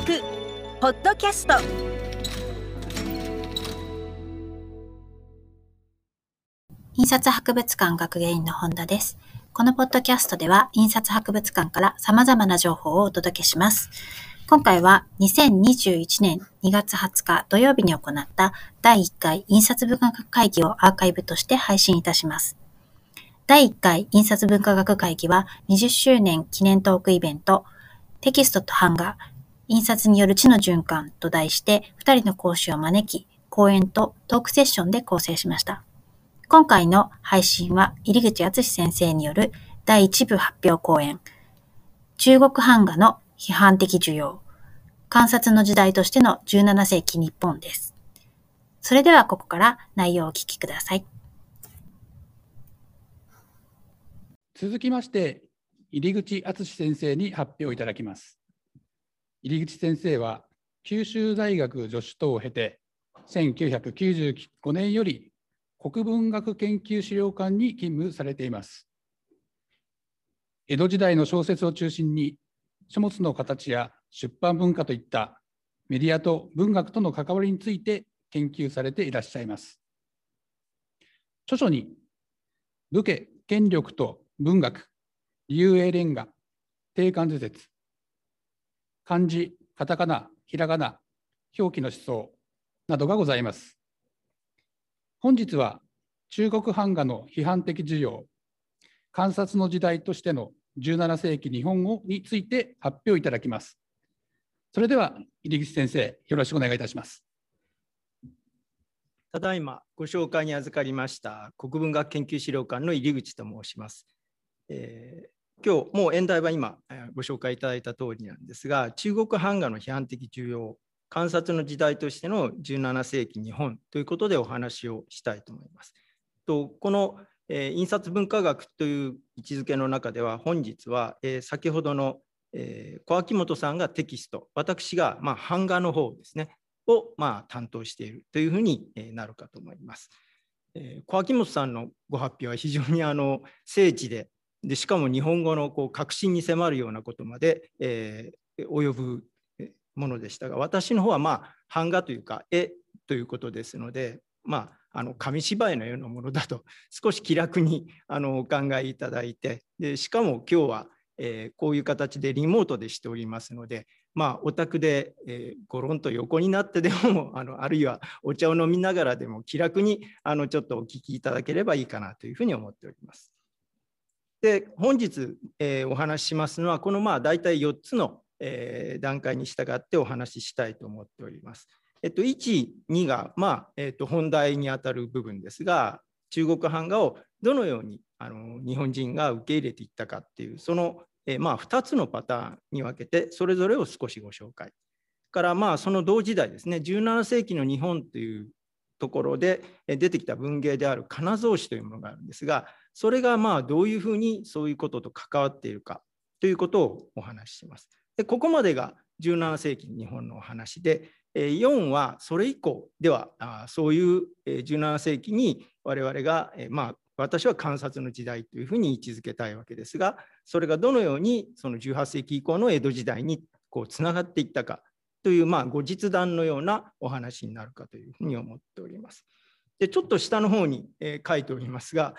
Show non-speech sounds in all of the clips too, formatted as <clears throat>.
録ポッドキャスト。印刷博物館学芸員の本田です。このポッドキャストでは印刷博物館から様々な情報をお届けします。今回は2021年2月20日土曜日に行った第1回印刷文化学会議をアーカイブとして配信いたします。第1回印刷文化学会議は20周年記念トークイベントテキストと版画、印刷による知の循環と題して2人の講師を招き、講演とトークセッションで構成しました。今回の配信は入口敦先生による第1部発表講演、中国版画の批判的需要、観察の時代としての17世紀日本です。それではここから内容をお聞きください。続きまして、入口敦先生に発表いただきます。入口先生は、九州大学助手等を経て、1995年より国文学研究資料館に勤務されています。江戸時代の小説を中心に書物の形や出版文化といったメディアと文学との関わりについて研究されていらっしゃいます。著書に武家、権力と文学、遊泳レンガ、定冠図説、漢字、カタカナ、ひらがな、表記の思想などがございます。本日は中国版画の批判的需要、観察の時代としての17世紀日本語について発表いただきます。それでは入口先生、よろしくお願いいたします。ただいまご紹介に預かりました国文学研究資料館の入口と申します。えー、今日もう演題は今ご紹介いただいた通りなんですが、中国版画の批判的重要、観察の時代としての17世紀日本ということでお話をしたいと思います。とこのえ印刷文化学という位置づけの中では本日は、え先ほどの、え小秋元さんがテキスト私が、まあ、版画の方ですねを、まあ、担当しているというふうになるかと思います。え小秋元さんのご発表は非常にあの精緻ででしかも日本語のこう革新に迫るようなことまで、えー、及ぶものでしたが私の方はまあ版画というか絵ということですのでまああの紙芝居のようなものだと少し気楽にあのお考えいただいてでしかも今日は、えー、こういう形でリモートでしておりますので、まあ、お宅で、えー、ゴロンと横になってでも <laughs> あのあるいはお茶を飲みながらでも気楽にあのちょっとお聞きいただければいいかなというふうに思っております。で本日、えー、お話ししますのはこのまあ大体4つの、えー、段階に従ってお話ししたいと思っております。えっと、1、2が、まあえっと、本題にあたる部分ですが、中国版画をどのようにあの日本人が受け入れていったかっていう、その、えまあ、2つのパターンに分けて、それぞれを少しご紹介。からまあその同時代ですね、17世紀の日本というところで出てきた文芸である金蔵詞というものがあるんですが、それがまあどういうふうにそういうことと関わっているかということをお話しします。でここまでが17世紀日本のお話で、4はそれ以降ではそういう17世紀に我々がまあ私は観察の時代というふうに位置づけたいわけですがそれがどのようにその18世紀以降の江戸時代にこうつながっていったかというまあ後日談のようなお話になるかというふうに思っております。でちょっと下の方に書いておりますが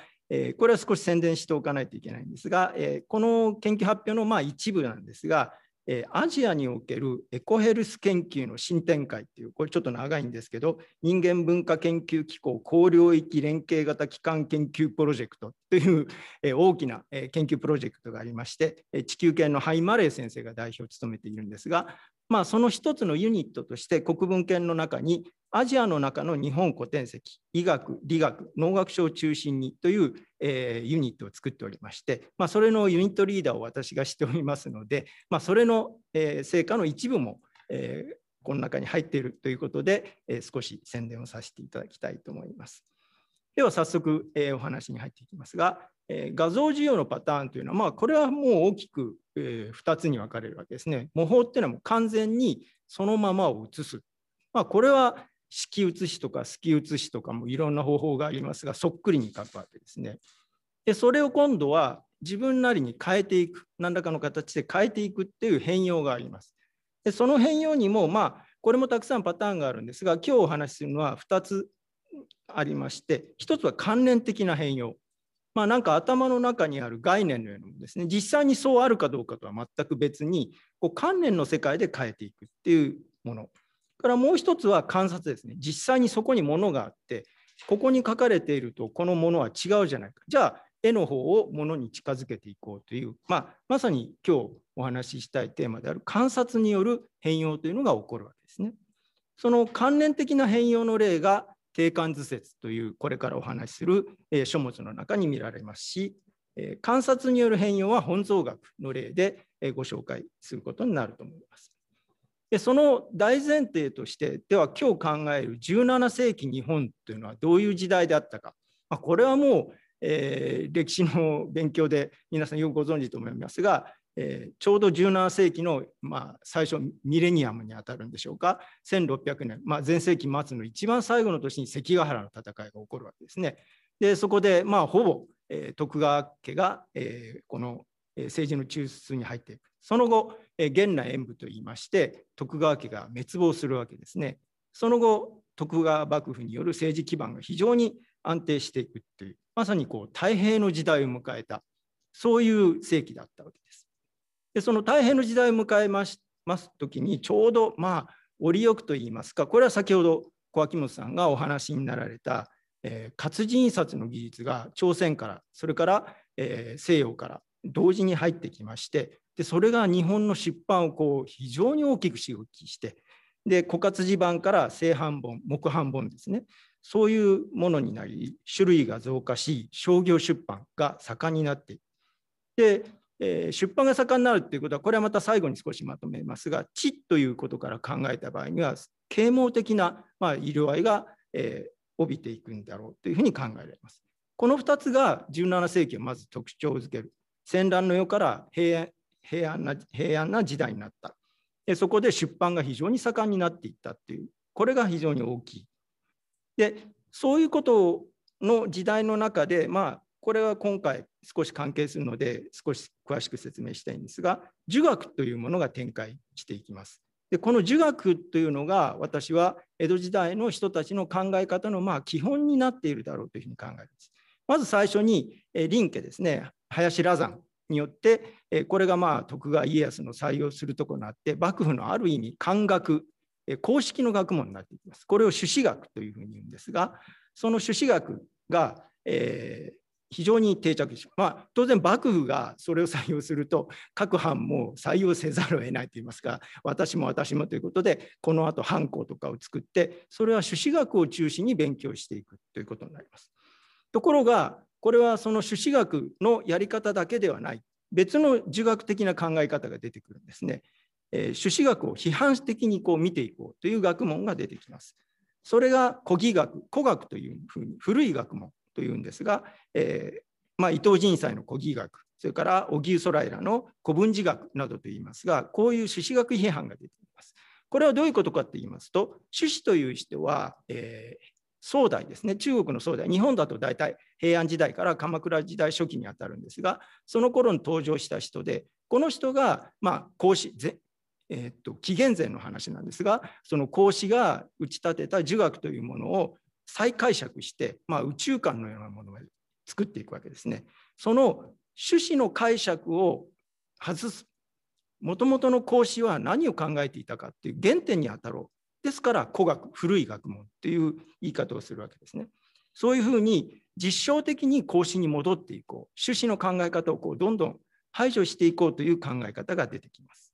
これは少し宣伝しておかないといけないんですがこの研究発表のまあ一部なんですがえアジアにおけるエコヘルス研究の新展開っていう、これちょっと長いんですけど、人間文化研究機構高領域連携型機関研究プロジェクトというえ大きなえ研究プロジェクトがありまして、え地球研のハイ・マレー先生が代表を務めているんですが、まあ、その一つのユニットとして国文研の中にアジアの中の日本古典籍医学理学農学書を中心にという、えー、ユニットを作っておりまして、まあ、それのユニットリーダーを私がしておりますので、まあ、それの、えー、成果の一部も、えー、この中に入っているということで、えー、少し宣伝をさせていただきたいと思います。では早速、えー、お話に入っていきますが、え、画像需要のパターンというのは、まあ、これはもう大きく、え、2つに分かれるわけですね。模倣っていうのはもう完全にそのままを写す。まあ、これは式写しとか透き写しとかもいろんな方法がありますが、そっくりに書くわけですね。で、それを今度は自分なりに変えていく、何らかの形で変えていくっていう変容があります。でその変容にも、まあ、これもたくさんパターンがあるんですが、今日お話しするのは2つありまして、1つは関連的な変容。まあ、なんか頭の中にある概念のようなものですね、実際にそうあるかどうかとは全く別に、こう関連の世界で変えていくっていうもの。からもう一つは観察ですね。実際にそこにものがあって、ここに書かれているとこのものは違うじゃないか。じゃあ絵の方をものに近づけていこうという、まあ、まさに今日お話ししたいテーマである観察による変容というのが起こるわけですね。その関連的な変容の例が定冠図説というこれからお話しするえ書物の中に見られますしえ、観察による変容は本草学の例でえご紹介することになると思います。でその大前提としてでは今日考える17世紀日本というのはどういう時代であったか、まあ、これはもう、えー、歴史の勉強で皆さんよくご存知と思いますが、えー、ちょうど17世紀の、まあ、最初ミレニアムにあたるんでしょうか？1600年、まあ、前世紀末の一番最後の年に関ヶ原の戦いが起こるわけですね。でそこで、まあ、ほぼ、えー、徳川家が、えー、この政治の中枢に入っていく。その後、元来演武といいまして、徳川家が滅亡するわけですね。その後、徳川幕府による政治基盤が非常に安定していくという、まさにこう太平の時代を迎えた、そういう世紀だったわけです。でその太平の時代を迎えます時に、ちょうど、まあ、折りよくといいますか、これは先ほど小秋元さんがお話になられた、えー、活字印刷の技術が朝鮮から、それから、えー、西洋から同時に入ってきましてでそれが日本の出版をこう非常に大きく刺激してで枯渇地盤から正版本木版本ですね。そういうものになり種類が増加し商業出版が盛んになってで、出版が盛んになるっていうことはこれはまた最後に少しまとめますが知ということから考えた場合には啓蒙的な、色合いが、帯びていくんだろうというふうに考えられます。この2つが17世紀をまず特徴づける戦乱の世から平安な平安な時代になった。そこで出版が非常に盛んになっていったっていう、これが非常に大きい。で、そういうことの時代の中で、まあ、これは今回少し関係するので、少し詳しく説明したいんですが、儒学というものが展開していきます。でこの儒学というのが私は江戸時代の人たちの考え方のまあ基本になっているだろうというふうに考えます。まず最初に林家ですね林羅山によって、これがまあ徳川家康の採用するとこになって、幕府のある意味、漢学、公式の学問になっていきます。これを朱子学というふうに言うんですが、その朱子学が、えー、非常に定着しまあ、当然幕府がそれを採用すると各藩も採用せざるを得ないといいますか私も私もということでこのあと藩校とかを作ってそれは朱子学を中心に勉強していくということになります。ところがこれはその朱子学のやり方だけではない別の儒学的な考え方が出てくるんですね。えー、朱子学を批判的にこう見ていこうという学問が出てきます。それが古義学、古学というふうに古い学問というんですが、えーまあ、伊藤仁斎の古義学、それから荻生空平の古文字学などといいますが、こういう朱子学批判が出ています。これはどういうことかと言いますと、朱子という人は、えー、宋代ですね、中国の宋代、日本だと大体平安時代から鎌倉時代初期にあたるんですが、その頃に登場した人で、この人が、まあ、孔子、えー、っと紀元前の話なんですが、その孔子が打ち立てた儒学というものを再解釈して、まあ、宇宙観のようなものを作っていくわけですね。その趣旨の解釈を外す、もともとの孔子は何を考えていたかっていう原点にあたろう。ですから古学古い学問っていう言い方をするわけですね。そういうふうに実証的に孔子に戻っていこう趣旨の考え方をこうどんどん排除していこうという考え方が出てきます。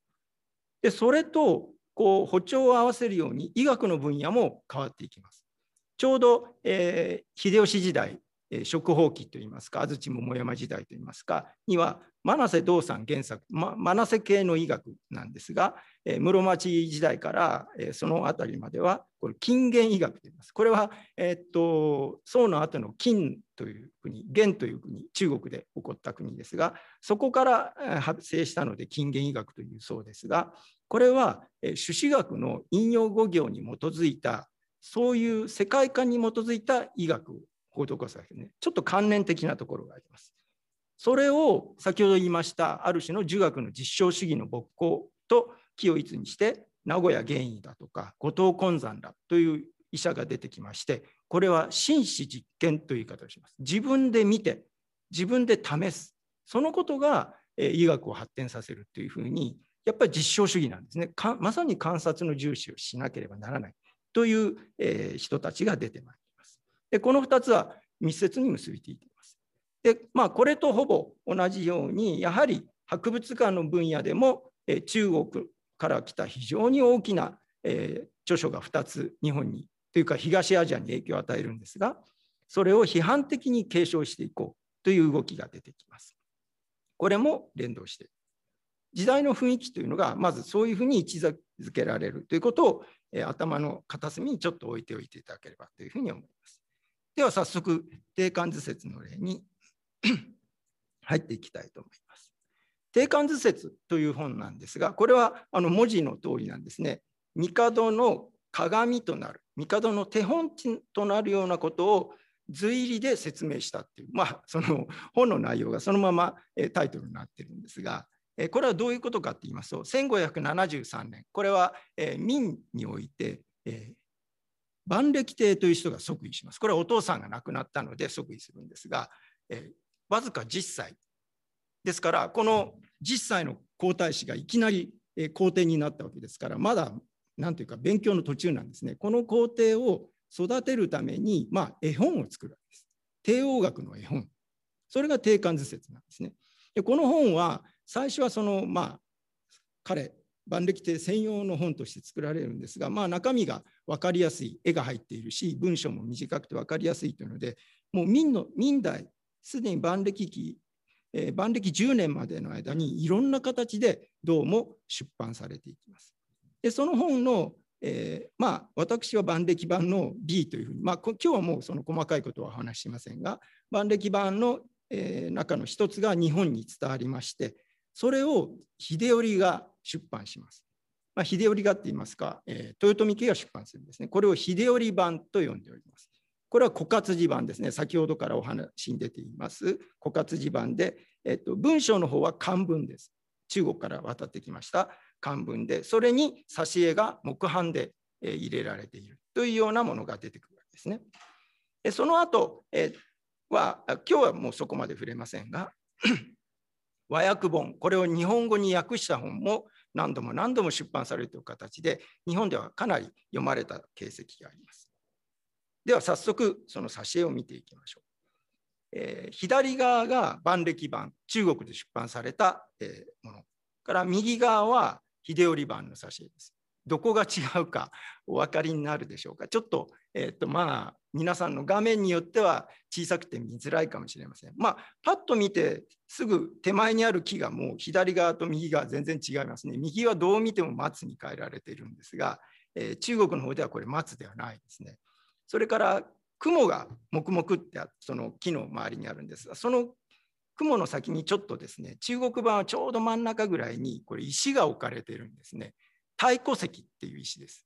でそれとこう歩調を合わせるように医学の分野も変わっていきます。ちょうど、えー、秀吉時代え食放棄といいますか安土桃山時代といいますかには真瀬道さん原作、ま、真瀬系の医学なんですが、え室町時代から、えその辺りまではこれ金元医学と言います。これは、えっと宋の後の金という国元という国中国で起こった国ですがそこから発生したので金元医学というそうですがこれは朱子学の引用語行に基づいたそういう世界観に基づいた医学を施すわけねちょっと関連的なところがあります。それを先ほど言いましたある種の儒学の実証主義の勃興と木をいにして名古屋原因だとか後藤根山だという医者が出てきましてこれは心死実験という言い方をします。自分で見て自分で試す。そのことが医学を発展させるというふうにやっぱり実証主義なんですね。まさに観察の重視をしなければならない。という、え人たちが出てまいりますでこの2つは密接に結びついていますでまあこれとほぼ同じようにやはり博物館の分野でも、え中国から来た非常に大きな、え著書が2つ日本にというか東アジアに影響を与えるんですがそれを批判的に継承していこうという動きが出てきます。これも連動して。時代の雰囲気というのがまずそういうふうに位置づけられるということを、え頭の片隅にちょっと置いておいていただければというふうに思います。では早速定冠図説の例に <clears throat> 入っていきたいと思います。定冠図説という本なんですがこれはあの文字の通りなんですね。帝の鏡となる帝の手本となるようなことを随入りで説明したっていうまあその本の内容がそのままタイトルになってるんですがこれはどういうことかって言いますと1573年これは明において万暦帝という人が即位しますこれはお父さんが亡くなったので即位するんですがわずか10歳ですからこの10歳の皇太子がいきなり皇帝になったわけですからまだ何というか勉強の途中なんですねこの皇帝を育てるために、まあ、絵本を作るわけです。帝王学の絵本。それが定冠図説なんですね。でこの本は最初はそのまあ彼万暦帝専用の本として作られるんですが、まあ、中身が分かりやすい絵が入っているし文章も短くて分かりやすいというのでもう明の明代すでに万暦期、えー、万暦10年までの間にいろんな形でどうも出版されていきます。でその本のえー、まあ私は万暦版の B というふうに、まあ、今日はもうその細かいことはお話ししませんが万暦版の、えー、中の一つが日本に伝わりましてそれを秀頼が出版します。まあ、秀頼がって言いますか、えー、豊臣家が出版するんですね。これを秀頼版と呼んでおります。これは枯渇地版ですね。先ほどからお話に出ています枯渇地版で、えっと、文章の方は漢文です。中国から渡ってきました漢文でそれに挿絵が木版で入れられているというようなものが出てくるわけですね。その後は今日はもうそこまで触れませんが和訳本これを日本語に訳した本も何度も何度も出版されるという形で日本ではかなり読まれた形跡があります。では早速その挿絵を見ていきましょう。えー、左側が万暦版中国で出版された、えー、ものから右側は秀頼版の挿絵です。どこが違うかお分かりになるでしょうか。ちょっと,、えーとまあ、皆さんの画面によっては小さくて見づらいかもしれません。まあ、パッと見てすぐ手前にある木がもう左側と右側全然違いますね。右はどう見ても松に変えられているんですが、えー、中国の方ではこれ松ではないですね。それから雲が黙々ってその木の周りにあるんですがその雲の先にちょっとですね中国版はちょうど真ん中ぐらいにこれ石が置かれているんですね太鼓石っていう石です。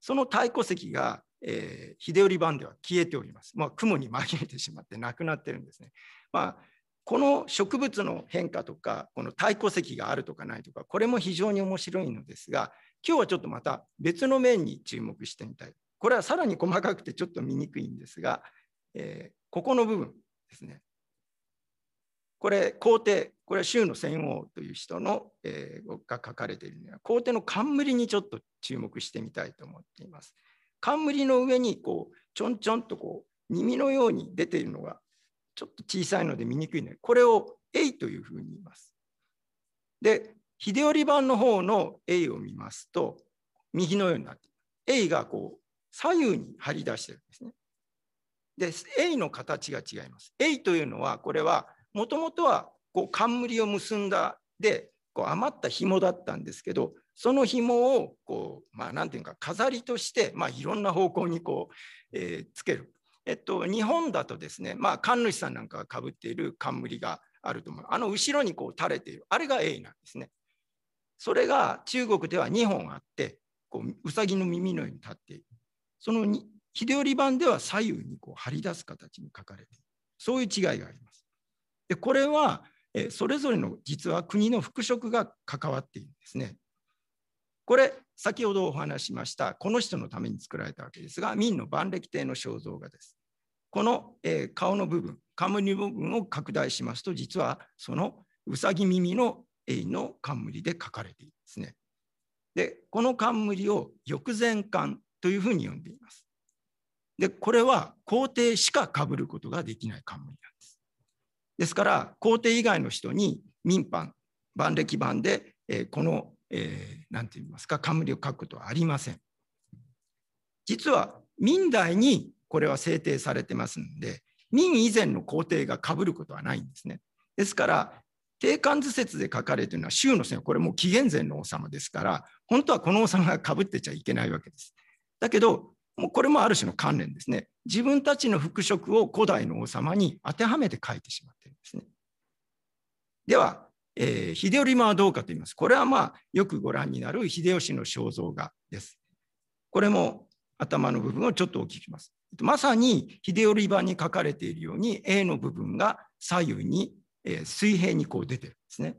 その太鼓石が、えー、秀頼版では消えております、まあ、雲に紛れてしまってなくなってるんですね、まあ、この植物の変化とかこの太鼓石があるとかないとかこれも非常に面白いのですが今日はちょっとまた別の面に注目してみたい。これはさらに細かくてちょっと見にくいんですが、えー、ここの部分ですね。これ皇帝これは州の戦王という人の、えー、が書かれているのは皇帝の冠にちょっと注目してみたいと思っています。冠の上にこうちょんちょんとこう耳のように出ているのがちょっと小さいので見にくいのでこれを A というふうに言います。で秀頼版の方の A を見ますと右のようになっています。A がこう左右に張り出してるんですね。で、A の形が違います。A というのは、これは、もともとはこう冠を結んだで、こう余った紐だったんですけど、その紐をこう、まあ、なんていうか、飾りとして、まあ、いろんな方向にこう、えー、つける。えっと、日本だとですね、まあ、神主さんなんかがかぶっている冠があると思う。あの後ろにこう垂れている。あれが A なんですね。それが中国では2本あって、こううさぎの耳のように立っている。その秀頼版では左右にこう張り出す形に書かれているそういう違いがあります。でこれはそれぞれの実は国の服飾が関わっているんですね。これ、先ほどお話しました、この人のために作られたわけですが、明の万暦帝の肖像画です。この、え、顔の部分、冠部分を拡大しますと、実はそのうさぎ耳の栄の冠で書かれているんですね。で、この冠を翼前冠というふうに呼んでいます。で、これは皇帝しか被ることができない冠なんです。ですから、皇帝以外の人に民版、万暦版で、えー、この、えー、て言いますか、冠を書くことはありません。実は、明代にこれは制定されてますので、明以前の皇帝が被ることはないんですね。ですから、定冠図説で書かれているのは州の線これもう紀元前の王様ですから本当はこの王様がかぶってちゃいけないわけです。だけどもうこれもある種の関連ですね。自分たちの復職を古代の王様に当てはめて書いてしまっているんですね。では、えー、秀頼間はどうかと言います。これはまあよくご覧になる秀吉の肖像画です。これも頭の部分をちょっとお聞きます。まさに秀頼版に書かれているように A の部分が左右にえ水平にこう出てるんですね。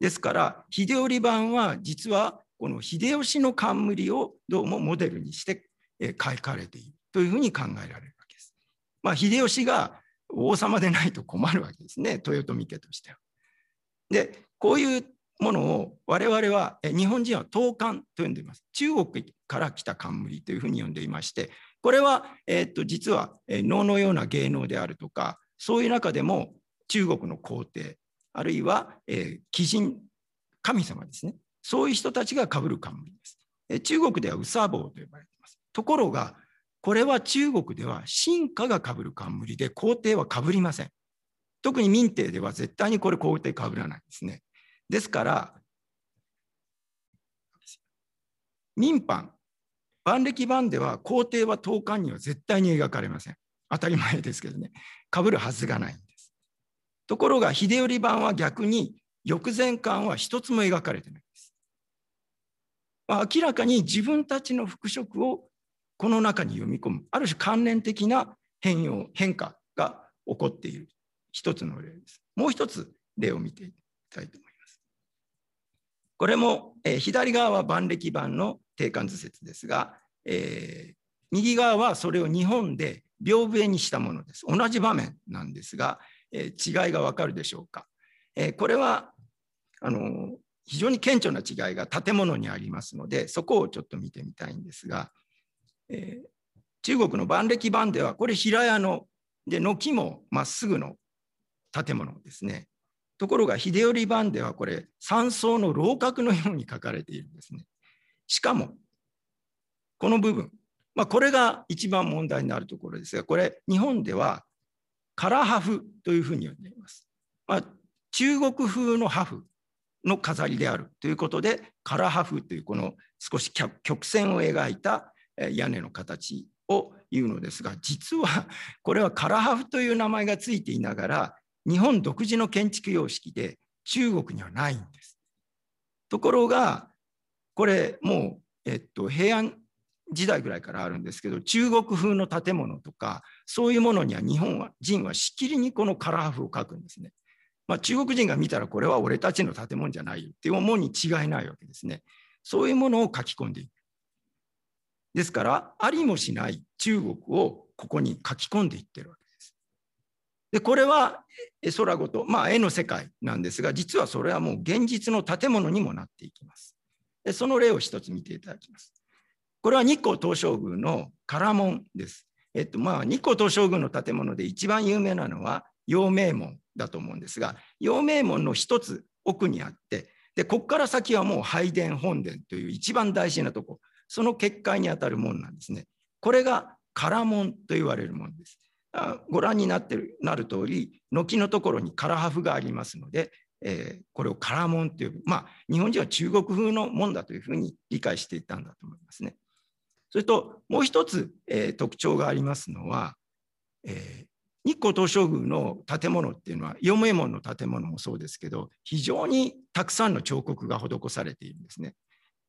ですから秀頼版は実はこの秀吉の冠をどうもモデルにして書かれているというふうに考えられるわけです。まあ、秀吉が王様でないと困るわけですね豊臣家としては。でこういうものを我々は日本人は東冠と呼んでいます。中国から来た冠というふうに呼んでいましてこれは、えー、っと実は能のような芸能であるとかそういう中でも中国の皇帝あるいは、えー、鬼人神様ですねそういう人たちがかぶる冠です、中国では宇佐坊と呼ばれてところがこれは中国では神家がかぶる冠で皇帝はかぶりません。特に民帝では絶対にこれ皇帝かぶらないですね。ですから民版万暦版では皇帝は東漢には絶対に描かれません。当たり前ですけどね。かぶるはずがないんです。ところが秀頼版は逆に翼前巻は一つも描かれてないんです。まあ明らかに自分たちの復職をこの中に読み込むある種関連的な変容変化が起こっている一つの例です。もう一つ例を見ていきたいと思います。これも、えー、左側は万暦版の定冠図説ですが、えー、右側はそれを日本で屏風絵にしたものです。同じ場面なんですが、え違いがわかるでしょうか。えこれはあの非常に顕著な違いが建物にありますのでそこをちょっと見てみたいんですが、え中国の万暦版ではこれ平屋ので軒もまっすぐの建物ですね。ところが秀頼版ではこれ山荘の楼閣のように書かれているんですね。しかもこの部分、まあ、これが一番問題になるところですがこれ日本ではカラハフというふうに呼んでいます。まあ、中国風のハフの飾りであるということで、カラハフというこの少し曲線を描いた屋根の形を言うのですが、実は <laughs> これはカラハフという名前がついていながら、日本独自の建築様式で中国にはないんです。ところが、これもう、えっと、平安時代ぐらいからあるんですけど中国風の建物とかそういうものには日本人はしきりにこのカラー風を書くんですね。まあ、中国人が見たらこれは俺たちの建物じゃないよって思うに違いないわけですね。そういうものを書き込んでいく。ですからありもしない中国をここに書き込んでいってるわけです。でこれは空ごとまあ絵の世界なんですが実はそれはもう現実の建物にもなっていきます。でその例を一つ見ていただきます。これは日光東照宮の唐門です。えっとまあ、日光東照宮の建物で一番有名なのは陽明門だと思うんですが陽明門の一つ奥にあってでここから先はもう拝殿本殿という一番大事なとこその結界にあたる門なんですね。これが唐門と言われるものです。ご覧になってるなる通り軒のところに唐破風がありますので、えー、これを唐門というまあ日本人は中国風の門だというふうに理解していたんだと思いますね。それともう一つ、えー、特徴がありますのは、えー、日光東照宮の建物っていうのは陽明門の建物もそうですけど非常にたくさんの彫刻が施されているんですね。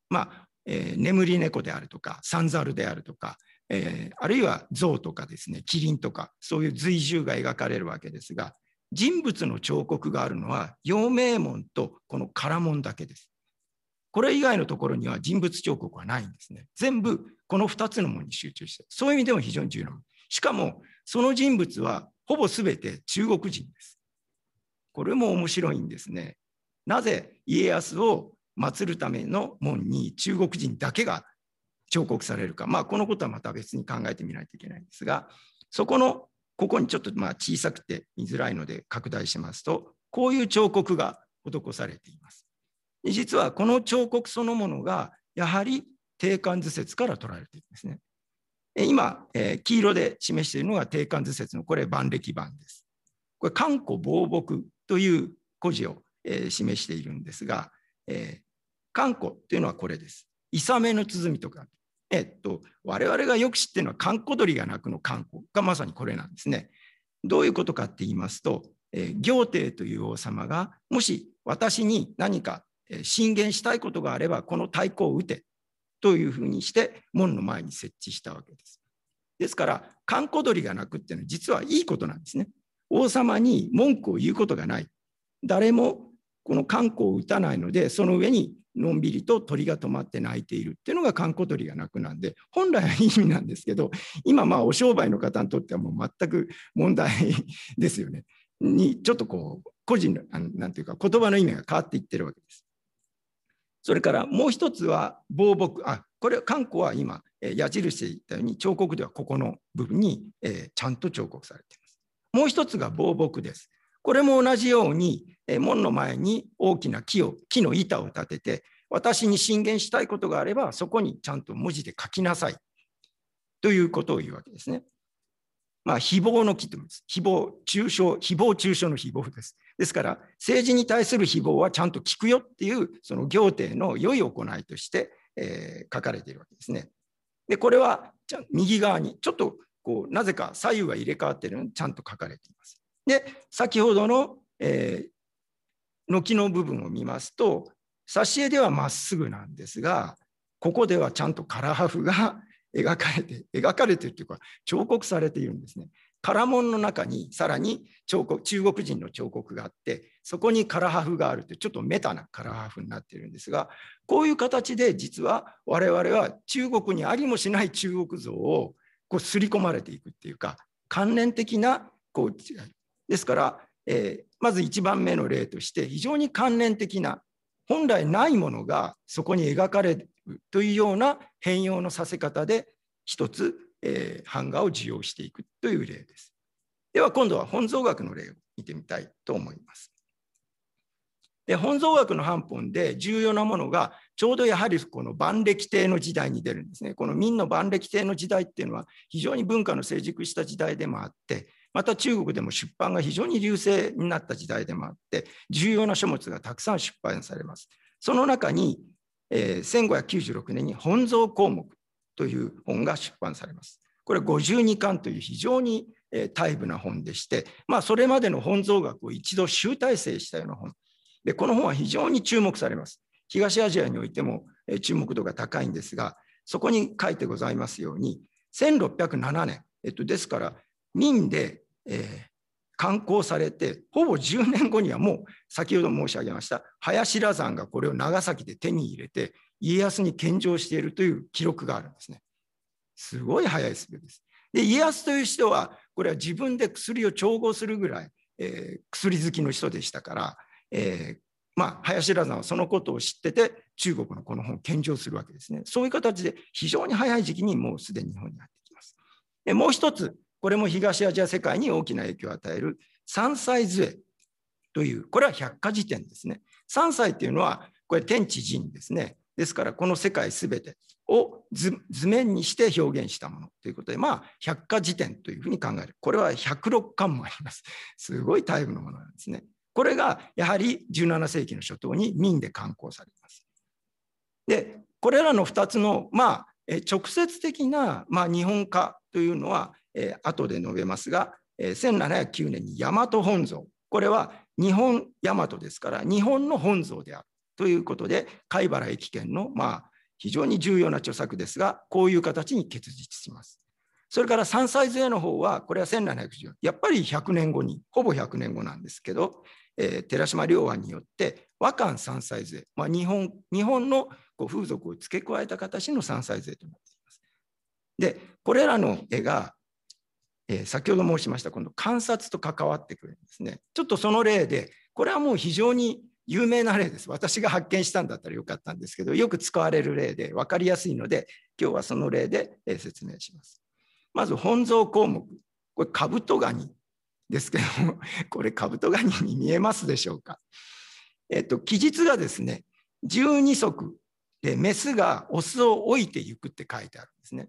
まあえー、眠り猫であるとか三猿であるとか、えー、あるいは象とかですねキリンとかそういう随従が描かれるわけですが人物の彫刻があるのは陽明門とこの唐門だけです。これ以外のところには人物彫刻はないんですね。全部この2つのものに集中して、そういう意味でも非常に重要なもの。しかも、その人物はほぼ全て中国人です。これも面白いんですね。なぜ家康を祀るための門に中国人だけが彫刻されるか、まあ、このことはまた別に考えてみないといけないんですが、そこのここにちょっとまあ小さくて見づらいので拡大しますと、こういう彫刻が施されています。実はこの彫刻そのものがやはり定冠図説から取られているんですね。今、え黄色で示しているのが定冠図説のこれ万暦版です。これ漢古亡木という故事を、え示しているんですが、えー、漢古というのはこれです。イサメの鼓とか、えっと、我々がよく知っているのは漢古鳥が鳴くの漢古がまさにこれなんですね。どういうことかって言いますと、えー、行帝という王様がもし私に何か進言したいことがあればこの太鼓を打てというふうにして門の前に設置したわけです。ですから閑古鳥が鳴くっていうのは実はいいことなんですね。王様に文句を言うことがない。誰もこの観光を打たないのでその上にのんびりと鳥が止まって鳴いているっていうのが観光鳥が鳴くなんで本来はいい意味なんですけど今まあお商売の方にとってはもう全く問題ですよね。にちょっとこう個人のなんていうか言葉の意味が変わっていってるわけです。それからもう一つは防木あこれ観光は今矢印で言ったように彫刻ではここの部分に、えちゃんと彫刻されています。もう一つが防木です。これも同じように門の前に大きな木を木の板を立てて私に進言したいことがあればそこにちゃんと文字で書きなさいということを言うわけですね。まあ、誹謗の木と言います。誹謗中傷、誹謗中傷の誹謗です。ですから、政治に対する誹謗はちゃんと聞くよっていう、その行政の良い行いとして、えー、書かれているわけですね。で、これは右側に、ちょっとこうなぜか左右が入れ替わっているのにちゃんと書かれています。で、先ほどの、えー、軒の部分を見ますと、挿絵ではまっすぐなんですが、ここではちゃんとカラハフが <laughs> 描かれて、描かれてるというか、彫刻されているんですね。唐門の中にさらに彫刻中国人の彫刻があってそこにカラハフがあるというちょっとメタなカラハフになっているんですがこういう形で実は我々は中国にありもしない中国像をこう刷り込まれていくっていうか関連的なこうですから、えー、まず1番目の例として非常に関連的な本来ないものがそこに描かれるというような変容のさせ方で一つ、えー、版画を受容していくという例です。では今度は本草学の例を見てみたいと思います。で本草学の版本で重要なものがちょうどやはりこの万暦帝の時代に出るんですね。この明の万暦帝の時代っていうのは非常に文化の成熟した時代でもあってまた中国でも出版が非常に隆盛になった時代でもあって重要な書物がたくさん出版されます。その中に、えー、1596年に本草項目という本が出版されます。これ52巻という非常に大部な本でして、まあ、それまでの本草学を一度集大成したような本。でこの本は非常に注目されます。東アジアにおいても注目度が高いんですが、そこに書いてございますように、1607年、えっと、ですから明で、えー、刊行されてほぼ10年後にはもう先ほど申し上げました林羅山がこれを長崎で手に入れて家康に献上しているという記録があるんですね。すごい早いスピードです。で家康という人はこれは自分で薬を調合するぐらい、えー、薬好きの人でしたから、えー、まあ、林羅山はそのことを知ってて中国のこの本を献上するわけですね。そういう形で非常に早い時期にもうすでに日本に入ってきます。でもう一つこれも東アジア世界に大きな影響を与える山菜杖という、これは百科事典ですね。山菜っていうのは、これ天地人ですね。ですから、この世界すべてを図面にして表現したものということで、まあ、百科事典というふうに考える。これは106巻もあります。すごいタイプのものなんですね。これがやはり17世紀の初頭に明で刊行されます。で、これらの2つの、まあ、直接的な、まあ、日本化というのは、えー、後で述べますが、えー、1709年に大和本草これは日本大和ですから日本の本草であるということで貝原駅県のまあ非常に重要な著作ですがこういう形に結実します。それから山菜杖の方はこれは1710やっぱり100年後にほぼ100年後なんですけど、えー、寺島良安によって和漢三歳税、まあ、日本日本のこう風俗を付け加えた形の三歳税となっています。でこれらの絵が、えー、先ほど申しましたこの観察と関わってくるんですね。ちょっとその例でこれはもう非常に有名な例です。私が発見したんだったらよかったんですけど、よく使われる例で分かりやすいので、今日はその例で説明します。まず本草項目。これ、カブトガニですけども、<laughs> これ、カブトガニに見えますでしょうか。えっと、記述がですね、12足で、メスがオスを置いていくって書いてあるんですね。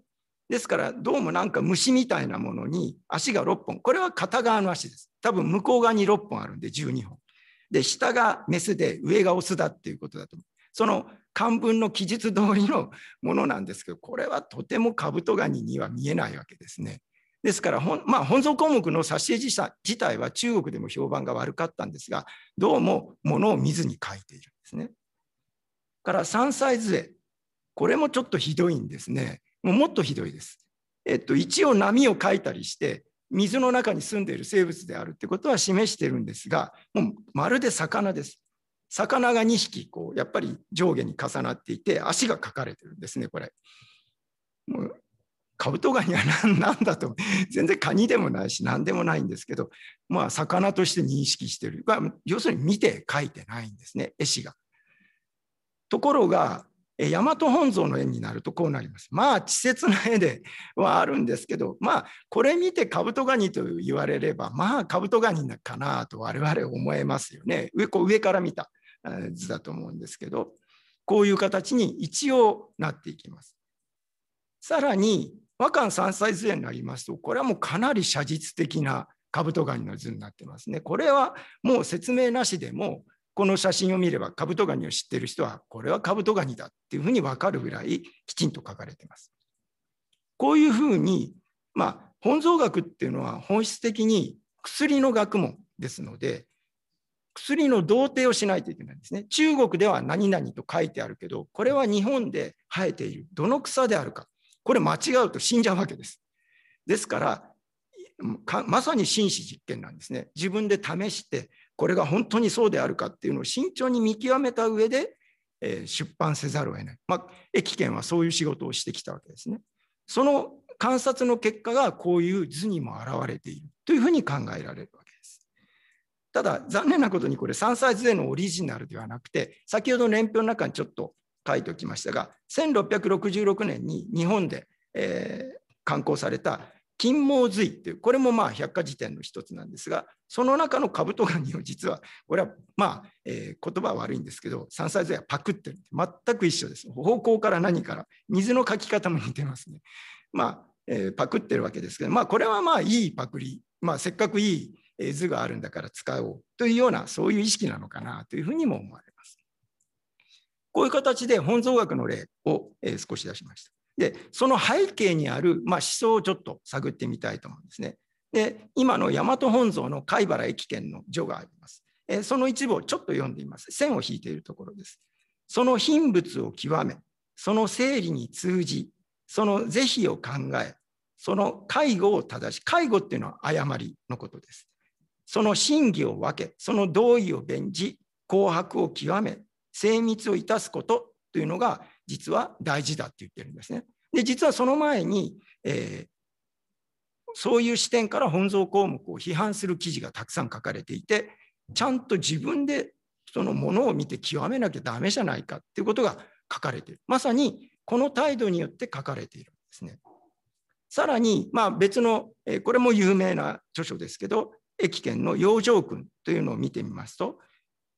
ですから、どうもなんか虫みたいなものに足が6本。これは片側の足です。多分向こう側に6本あるんで12本。で、下がメスで上がオスだっていうことだと思う。その漢文の記述通りのものなんですけど、これはとてもカブトガニには見えないわけですね。ですから本、まあ、本草項目の挿絵自体は中国でも評判が悪かったんですが、どうもものを見ずに書いているんですね。から山菜図絵、これもちょっとひどいんですね。もうもっとひどいです。えっと、一応波を書いたりして、水の中に住んでいる生物であるってことは示してるんですが、もうまるで魚です。魚が2匹こうやっぱり上下に重なっていて足が描かれてるんですねこれ。もうカブトガニは何だと全然カニでもないし何でもないんですけどまあ魚として認識してる要するに見て描いてないんですね絵師が。ところが大和本草の絵になるとこうなります。まあ稚拙な絵で <laughs> はあるんですけどまあこれ見てカブトガニと言われればまあカブトガニかなと我々思えますよね上こう上から見た図だと思うんですけどこういう形に一応なっていきます。さらに和漢三歳図になりますとこれはもうかなり写実的なカブトガニの図になってますね。これはもう説明なしでもこの写真を見ればカブトガニを知っている人はこれはカブトガニだっていうふうに分かるぐらいきちんと書かれています。こういうふうに、まあ、本草学っていうのは本質的に薬の学問ですので薬の同定をしないといけないんですね。中国では何々と書いてあるけどこれは日本で生えているどの草であるかこれ間違うと死んじゃうわけです。ですからまさに真摯実験なんですね。自分で試してこれが本当にそうであるかっていうのを慎重に見極めた上で、えー、出版せざるを得ない。まあ、駅研はそういう仕事をしてきたわけですね。その観察の結果がこういう図にも表れているというふうに考えられるわけです。ただ残念なことにこれ3歳図でのオリジナルではなくて先ほど年表の中にちょっと書いておきましたが1666年に日本で、えー、刊行された金毛髄っていうこれもまあ百科事典の一つなんですがその中のカブトガニを実はこれはまあ、え、言葉は悪いんですけど山菜図はパクってる全く一緒です。方向から何から水の書き方も似てますね。まあ、え、パクってるわけですけどまあこれはまあいいパクリまあせっかくいい図があるんだから使おうというようなそういう意識なのかなというふうにも思われます。こういう形で本草学の例を、え、少し出しました。で、その背景にある、まあ、思想をちょっと探ってみたいと思うんですね。で、今の大和本草の貝原駅圏の序があります。えその一部をちょっと読んでみます。線を引いているところです。その品物を極め、その整理に通じ、その是非を考え、その介護を正し、介護っていうのは誤りのことです。その真偽を分け、その同意を弁じ、紅白を極め、精密をいたすことというのが実は大事だって言ってるんですね。で実はその前に、えー、そういう視点から本草項目を批判する記事がたくさん書かれていてちゃんと自分でそのものを見て極めなきゃダメじゃないかっていうことが書かれているまさにこの態度によって書かれているんですね。さらに、まあ、別の、えー、これも有名な著書ですけど駅県の養生君というのを見てみますと、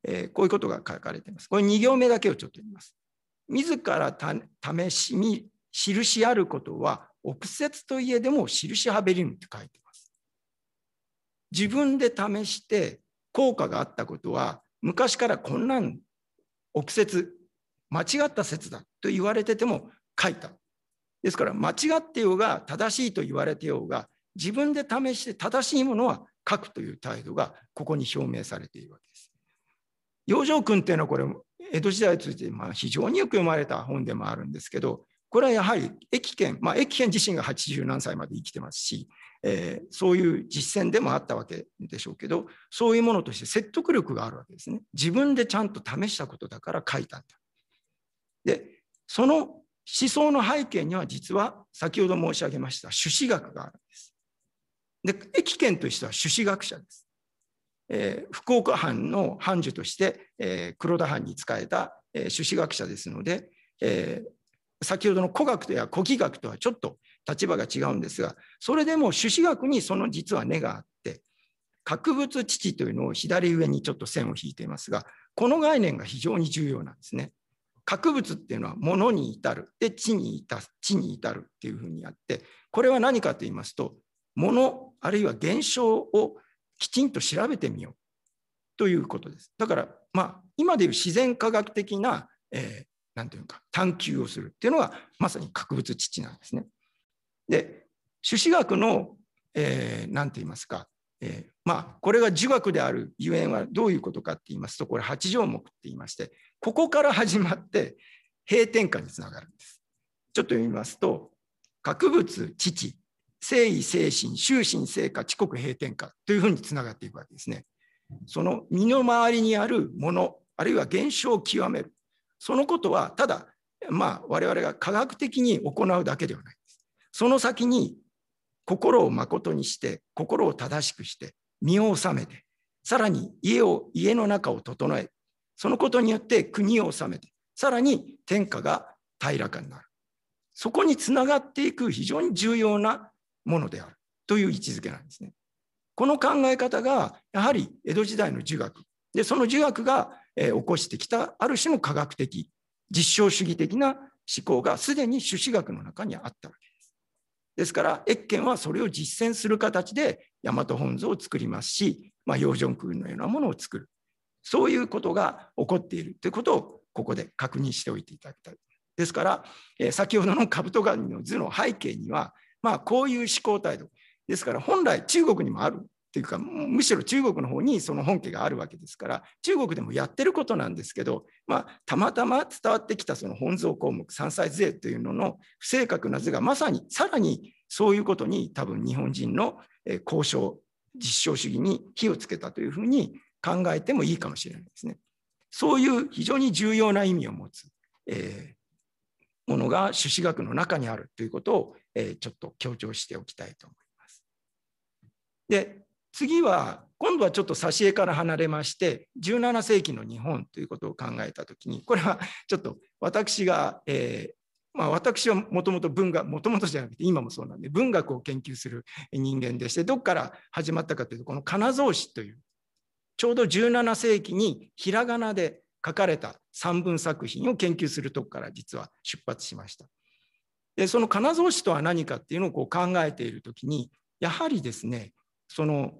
えー、こういうことが書かれています。これ2行目だけをちょっと読みます。自ら試しに印あることは臆説といえでも印はべりぬって書いてます。自分で試して効果があったことは昔からこんなん臆説間違った説だと言われてても書いた。ですから間違ってようが正しいと言われてようが自分で試して正しいものは書くという態度がここに表明されているわけです。養生君っていうのはこれ江戸時代についてまあ非常によく読まれた本でもあるんですけどこれはやはり駅県、まあ、駅県自身が80何歳まで生きてますし、えー、そういう実践でもあったわけでしょうけど、そういうものとして説得力があるわけですね。自分でちゃんと試したことだから書いたんだ。で、その思想の背景には実は先ほど申し上げました朱子学があるんです。で、駅県としては朱子学者です。えー、福岡藩の藩主として、えー、黒田藩に仕えた、えー、朱子学者ですので、えー、先ほどの古学とや古希学とはちょっと立場が違うんですが、それでも朱子学にその実は根があって、格物父というのを左上にちょっと線を引いていますが、この概念が非常に重要なんですね。格物っていうのは物に至る、で、地に至地に至るっていうふうにあって、これは何かと言いますと、物あるいは現象をきちんと調べてみようということです。だから、まあ、今でいう自然科学的な、えー、なんていうか、探求をするっていうのが、まさに格物父なんですね。で、朱子学の、えー、なんて言いますか、えー、まあ、これが儒学であるゆえんはどういうことかって言いますと、これ八条目って言いまして、ここから始まって閉天下につながるんです。ちょっと読みますと、格物父、誠意精神、終身成果、遅刻閉天下というふうにつながっていくわけですね。その身の回りにあるもの、あるいは現象を極める。そのことは、ただ、まあ、我々が科学的に行うだけではないです。その先に、心を誠にして、心を正しくして、身を治めて、さらに家を、家の中を整え、そのことによって国を治めて、さらに天下が平らかになる。そこにつながっていく非常に重要なものであるという位置づけなんですね。この考え方がやはり江戸時代の儒学でその儒学が起こしてきたある種の科学的実証主義的な思考がすでに朱子学の中にあったわけです。ですから越見はそれを実践する形で大和本草を作りますし、まあ、養生空のようなものを作るそういうことが起こっているということをここで確認しておいていただきたい。ですから、えー、先ほどのカブトガニの図の背景にはまあ、こういう思考態度。ですから、本来中国にもあるっていうか、むしろ中国の方にその本家があるわけですから、中国でもやってることなんですけど、まあ、たまたま伝わってきたその本草項目、山菜税というのの不正確な図がまさに、さらにそういうことに多分日本人の交渉、実証主義に火をつけたというふうに考えてもいいかもしれないですね。そういう非常に重要な意味を持つ、えー、ものが朱子学の中にあるということをえちょっと強調しておきたいと思います。で次は今度はちょっと挿絵から離れまして17世紀の日本ということを考えた時にこれはちょっと私が、えーまあ、私はもともと文学もともとじゃなくて今もそうなんで文学を研究する人間でしてどこから始まったかというとこの金蔵詞というちょうど17世紀にひらがなで書かれた散文作品を研究するとこから実は出発しました。でその金蔵詞とは何かっていうのをこう考えている時にやはりですねその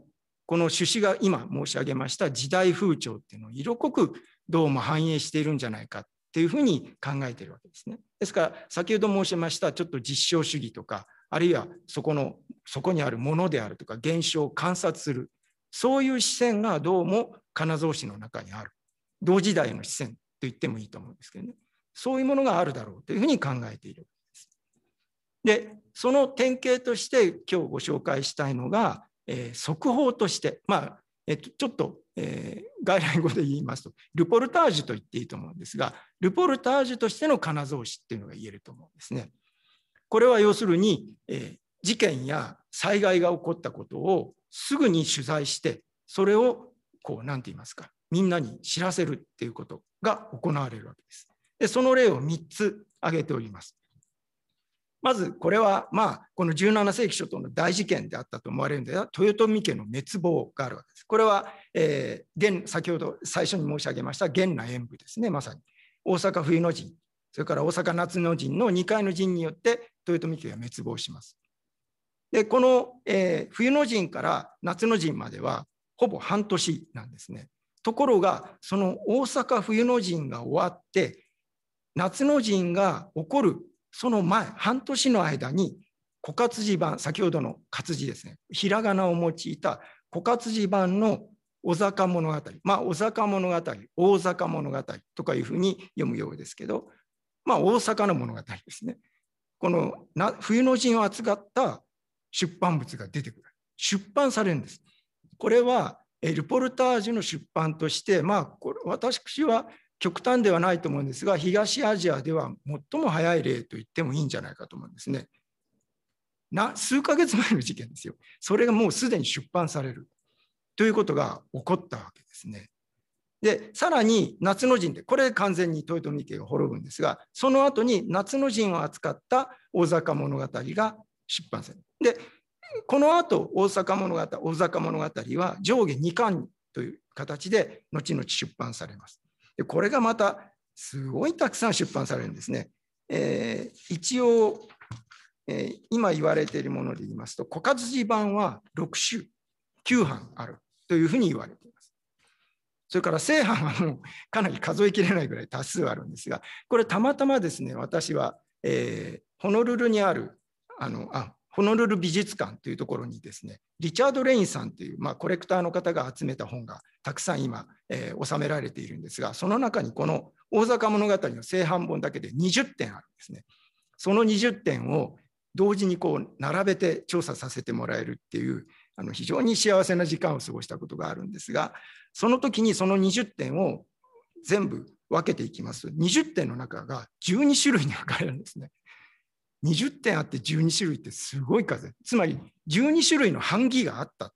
この趣旨が今申し上げました時代風潮っていうのを色濃くどうも反映しているんじゃないかっていうふうに考えているわけですね。ですから先ほど申しましたちょっと実証主義とかあるいはそこのそこにあるものであるとか現象を観察するそういう視線がどうも金蔵詞の中にある同時代の視線と言ってもいいと思うんですけどねそういうものがあるだろうというふうに考えているわけです。で、その典型として今日ご紹介したいのが、えー、速報として、まあ、えっと、ちょっと、えー、外来語で言いますと、ルポルタージュと言っていいと思うんですが、ルポルタージュとしての金蔵詞っていうのが言えると思うんですね。これは要するに、えー、事件や災害が起こったことをすぐに取材して、それをこう、なんて言いますか、みんなに知らせるっていうことが行われるわけです。で、その例を3つ挙げております。まずこれは、まあ、この17世紀初頭の大事件であったと思われるんで豊臣家の滅亡があるわけです。これは、えー、現先ほど最初に申し上げました元那演武ですね、まさに。大阪冬の陣、それから大阪夏の陣の2回の陣によって豊臣家が滅亡します。で、この、えー、冬の陣から夏の陣まではほぼ半年なんですね。ところが、その大阪冬の陣が終わって、夏の陣が起こるその前、半年の間に、枯渇地盤、先ほどの活字ですね、ひらがなを用いた枯渇地盤の小坂物語、まあ、小坂物語、大坂物語とかいうふうに読むようですけど、まあ、大阪の物語ですね。この冬の陣を扱った出版物が出てくる。出版されるんです。これはルポルタージュの出版として、まあ、これ私は極端ではないと思うんですが、東アジアでは最も早い例と言ってもいいんじゃないかと思うんですね。な数ヶ月前の事件ですよ。それがもうすでに出版されるということが起こったわけですね。で、さらに夏の陣で、これ完全に豊臣家が滅ぶんですが、その後に夏の陣を扱った大坂物語が出版される。で、この後大阪物語、大坂物語は上下2巻という形で後々出版されます。でこれがまたすごいたくさん出版されるんですね。えー、一応、えー、今言われているもので言いますと、小活字版は6種、9版あるというふうに言われています。それから正版はもうかなり数えきれないぐらい多数あるんですが、これたまたまですね、私は、えー、ホノルルにある、あのあホノルル美術館というところにですね、リチャード・レインさんという、まあ、コレクターの方が集めた本がたくさん今、えー、収められているんですが、その中にこの大坂物語の正版本だけで20点あるんですね。その20点を同時にこう並べて調査させてもらえるっていうあの非常に幸せな時間を過ごしたことがあるんですがその時にその20点を全部分けていきますと20点の中が12種類に分かれるんですね。20点あって12種類ってすごい数。つまり12種類の版木があった。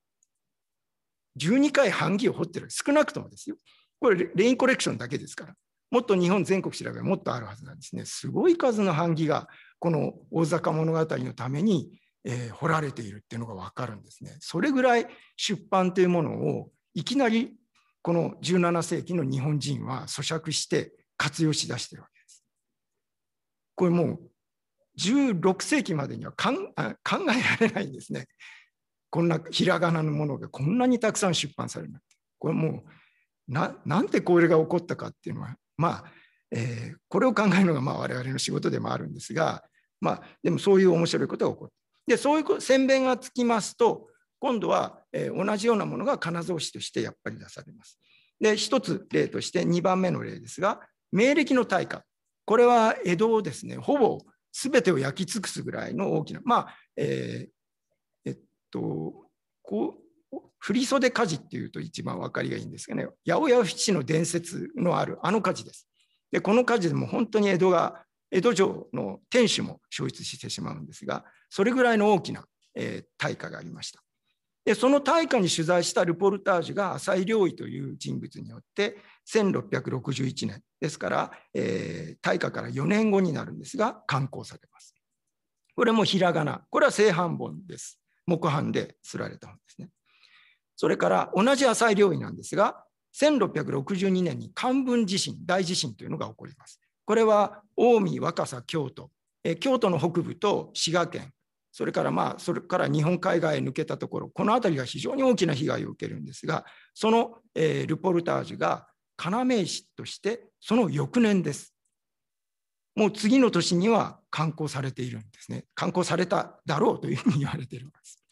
12回版木を掘ってる。少なくともですよ。これレインコレクションだけですから。もっと日本全国調べもっとあるはずなんですね。すごい数の版木がこの大坂物語のために、えー、掘られているっていうのが分かるんですね。それぐらい出版というものをいきなりこの17世紀の日本人は咀嚼して活用しだしてるわけです。これもう16世紀までには考えられないんですね。こんなひらがなのものがこんなにたくさん出版されるなんて。これもうななんでこれが起こったかっていうのはまあ、えー、これを考えるのがまあ我々の仕事でもあるんですが、まあ、でもそういう面白いことが起こる。でそういう宣伝がつきますと今度は、えー、同じようなものが金蔵紙としてやっぱり出されます。で一つ例として2番目の例ですが明暦の大火これは江戸をですねほぼ全てを焼き尽くすぐらいの大きな、まあ、えー、えっと、こう、振袖火事っていうと一番分かりがいいんですがね、八百屋七の伝説のあるあの火事です。で、この火事でも本当に江戸が、江戸城の天守も消失してしまうんですが、それぐらいの大きな、えー、大火がありました。で、その大火に取材したルポルタージュが浅井良医という人物によって1661年ですから、えー、大化から4年後になるんですが、刊行されます。これもひらがな。これは正版本です。木版で刷られた本ですね。それから同じ浅井領域なんですが、1662年に漢文地震、大地震というのが起こります。これは近江、若狭、京都、え京都の北部と滋賀県、それからまあそれから日本海側へ抜けたところ、この辺りが非常に大きな被害を受けるんですが、その、えー、ルポルタージュが要石としてその翌年です。もう次の年には刊行されているんですね。刊行されただろうというふうに言われているんです。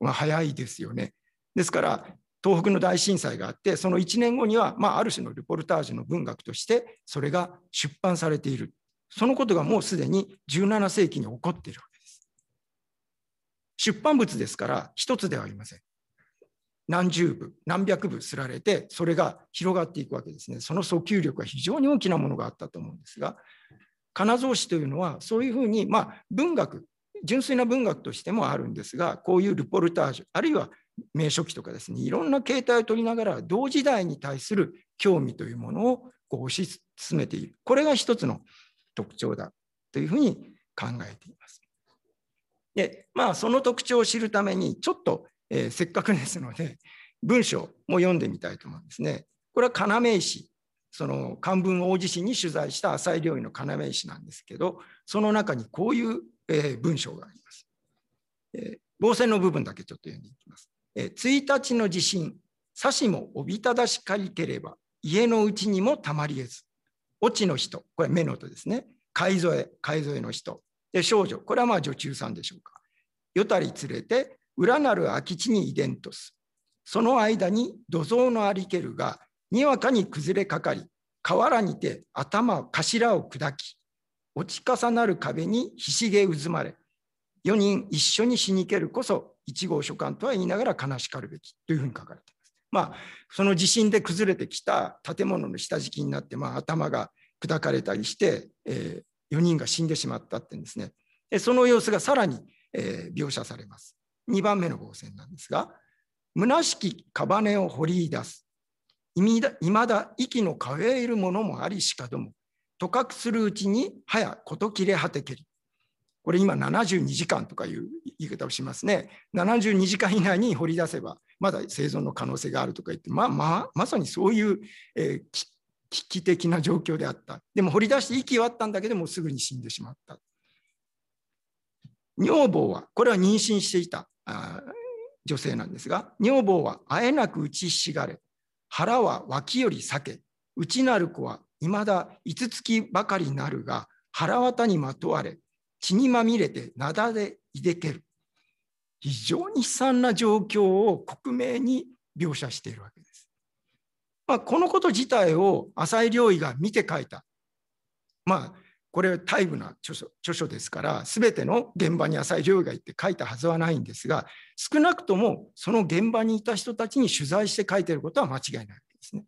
まあ、早いですよね。ですから東北の大震災があってその1年後には、まあ、ある種のルポルタージュの文学としてそれが出版されているそのことがもうすでに17世紀に起こっているわけです。出版物ですから一つではありません。何十部、何百部すられて、それが広がっていくわけですね。その訴求力は非常に大きなものがあったと思うんですが、金蔵詞というのは、そういうふうに、まあ、文学、純粋な文学としてもあるんですが、こういうルポルタージュ、あるいは名書記とかですね、いろんな形態を取りながら、同時代に対する興味というものをこう推し進めている。これが一つの特徴だというふうに考えています。で、まあ、その特徴を知るために、ちょっとえー、せっかくですので、文章も読んでみたいと思うんですね。これは要石、その漢文大地震に取材した浅井料理の要石なんですけど、その中にこういう、えー、文章があります。えー、防線の部分だけちょっと読んでいきます。えー、1日の地震、さしもおびただしかりければ、家のうちにもたまり得ず。落ちの人、これ目の音ですね。海添え、海添えの人。で、少女、これはまあ女中さんでしょうか。よたり連れて裏なる空き地に遺伝とす。その間に土蔵のありけるが、にわかに崩れかかり、河原にて頭頭を砕き、落ち重なる壁にひしげ渦まれ、4人一緒に死にけるこそ1号書簡とは言いながら悲しかるべきというふうに書かれています。まあ、その地震で崩れてきた建物の下敷きになって、まあ、頭が砕かれたりして、えー、4人が死んでしまったってんですね。その様子がさらに、えー、描写されます。2番目の防線なんですが、虚しき屍を掘り出す。いまだ息のかえいるものもありしかども、とかくするうちに早こと切れ果てけり。これ今72時間とかいう言い方をしますね。72時間以内に掘り出せば、まだ生存の可能性があるとか言って、まあまあ、まさにそういう、えー、危機的な状況であった。でも掘り出して息はあったんだけども、すぐに死んでしまった。女房は、これは妊娠していた女性なんですが、女房はあえなく打ちひしがれ、腹は脇より裂け、内なる子はいまだ五つきばかりなるが、腹渡にまとわれ、血にまみれてなだでいでける。非常に悲惨な状況を克明に描写しているわけです。まあ、このこと自体を浅井良医が見て書いた。まあ、これは大部な著書著書ですから、すべての現場に浅井良医が行って書いたはずはないんですが、少なくともその現場にいた人たちに取材して書いていることは間違いないわけですね。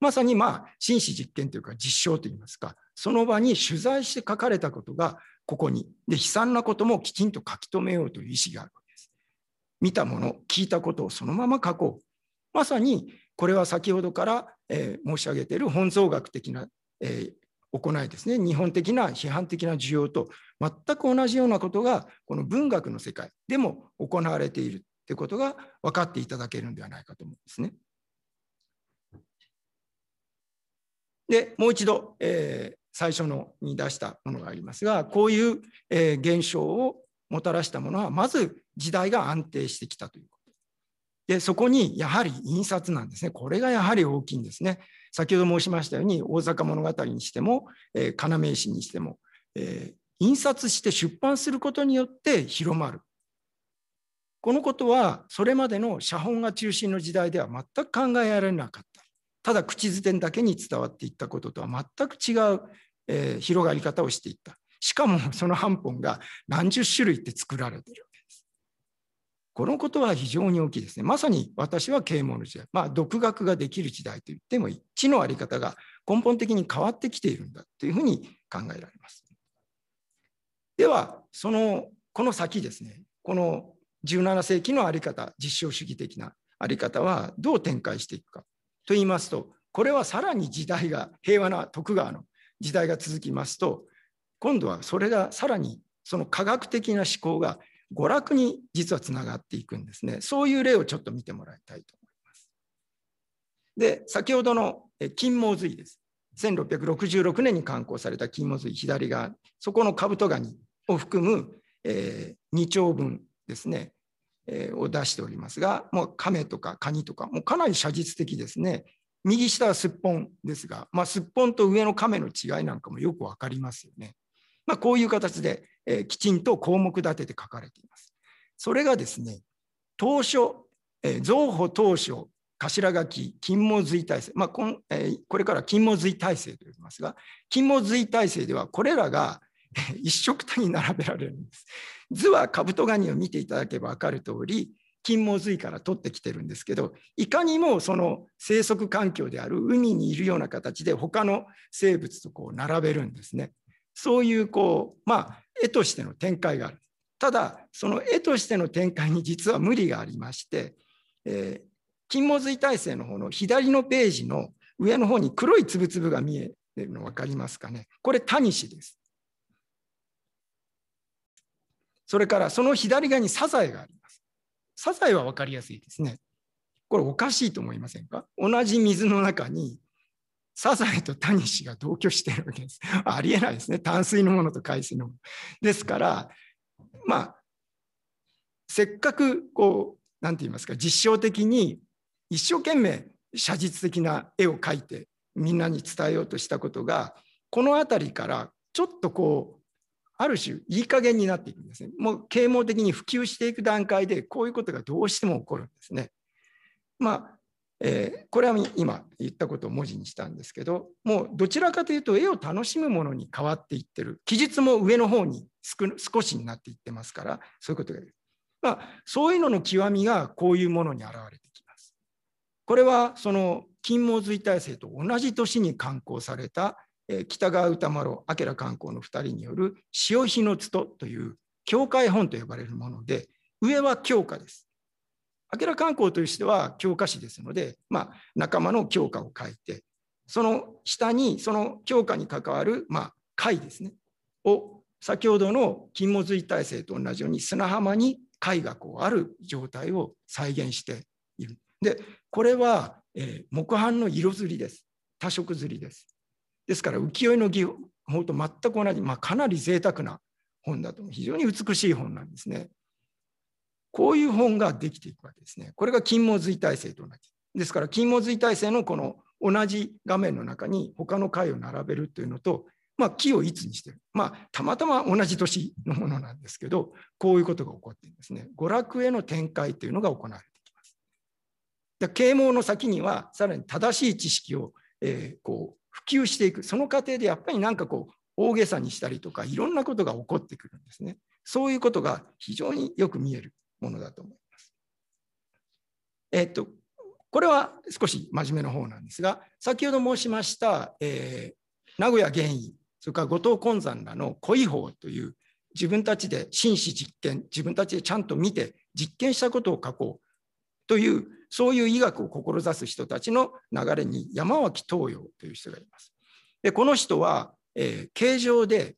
まさにまあ、真摯実験というか実証といいますか、その場に取材して書かれたことがここに、で、悲惨なこともきちんと書き留めようという意思があるわけです。見たもの、聞いたことをそのまま書こう。まさに、これは先ほどから、えー、申し上げている本草学的な、えー、行いですね、日本的な批判的な需要と全く同じようなことが、この文学の世界でも行われているということが分かっていただけるのではないかと思うんですね。で、もう一度、えー、最初のに出したものがありますが、こういう、えー、現象をもたらしたものは、まず時代が安定してきたということ。で、そこにやはり印刷なんですね。これがやはり大きいんですね。先ほど申しましたように大阪物語にしても、えー、要石にしても、えー、印刷して出版することによって広まる。このことはそれまでの写本が中心の時代では全く考えられなかった。ただ口づてだけに伝わっていったこととは全く違う、えー、広がり方をしていった。しかもその版本が何十種類って作られてる。このことは非常に大きいですね。まさに私は啓蒙の時代、まあ、独学ができる時代と言ってもいい、知のあり方が根本的に変わってきているんだというふうに考えられます。では、その、この先ですね、この17世紀のあり方、実証主義的なあり方はどう展開していくかと言いますと、これはさらに時代が、平和な徳川の時代が続きますと、今度はそれがさらにその科学的な思考が娯楽に実はつながっていくんですね。そういう例をちょっと見てもらいたいと思います。で、先ほどの金毛髄です。1666年に刊行された金毛髄左側、そこのカブトガニを含む、えー、2丁分ですね、えー、を出しておりますが、もう亀とかカニとか、もうかなり写実的ですね。右下はすっぽんですが、まあ、すっぽんと上の亀の違いなんかもよく分かりますよね。まあ、こういう形で、えー、きちんと項目立てて書かれています。それがですね、当初、えー、造法当初、頭書き、金毛髄体制、まあこんえー、これから金毛髄体制と呼びますが、金毛髄体制ではこれらが一色たに並べられるんです。図はカブトガニを見ていただけば分かる通り、金毛髄から取ってきてるんですけど、いかにもその生息環境である海にいるような形で他の生物とこう並べるんですね。そういうこう、まあ、絵としての展開がある。ただ、その絵としての展開に実は無理がありまして、えー、金毛髄体制の方の左のページの上の方に黒いつぶつぶが見えてるの分かりますかね。これ、タニシです。それからその左側にサザエがあります。サザエは分かりやすいですね。これおかしいと思いませんか？同じ水の中にサザエとタニシが同居してるわけです。<laughs> ありえないですね。淡水のものと海水のもの。ですから、まあ、せっかくこう、なんて言いますか、実証的に一生懸命写実的な絵を描いてみんなに伝えようとしたことが、この辺りからちょっとこう、ある種いい加減になっていくんですね。もう啓蒙的に普及していく段階でこういうことがどうしても起こるんですね。まあえーこれは今言ったことを文字にしたんですけどもうどちらかというと絵を楽しむものに変わっていってる記述も上の方に少しになっていってますからそういうことが、まあ、そういうのの極みがこういうものに現れてきます。これはその金毛髄体制と同じ年に刊行されたえー北川歌丸明観光の2人による「潮日の都」という教会本と呼ばれるもので上は教科です。明観光としては教科誌ですので、まあ、仲間の教科を書いてその下にその教科に関わる、まあ、会ですねを先ほどの金毛髄体制と同じように砂浜に貝がこうある状態を再現している。でこれは、えー木版の色刷りです多色刷りです。ですから浮世絵の技法と全く同じ、まあ、かなり贅沢な本だと非常に美しい本なんですね。こういう本ができていくわけですね。これが金毛髄体制と同じ。ですから金毛髄体制のこの同じ画面の中に他の回を並べるというのと、まあ、木をいつにしてる。まあ、たまたま同じ年のものなんですけど、こういうことが起こっているんですね。娯楽への展開というのが行われてきます。で啓蒙の先には、さらに正しい知識を、えーこう普及していく。その過程でやっぱりなんかこう、大げさにしたりとか、いろんなことが起こってくるんですね。そういうことが非常によく見えるものだと思います。えっと、これは少し真面目な方なんですが、先ほど申しました、えー名古屋玄医、それから後藤金山らの恋法という自分たちで真摯実験、自分たちでちゃんと見て実験したことを書こうという、そういう医学を志す人たちの流れに山脇東洋という人がいます。で、この人は、えー形状で、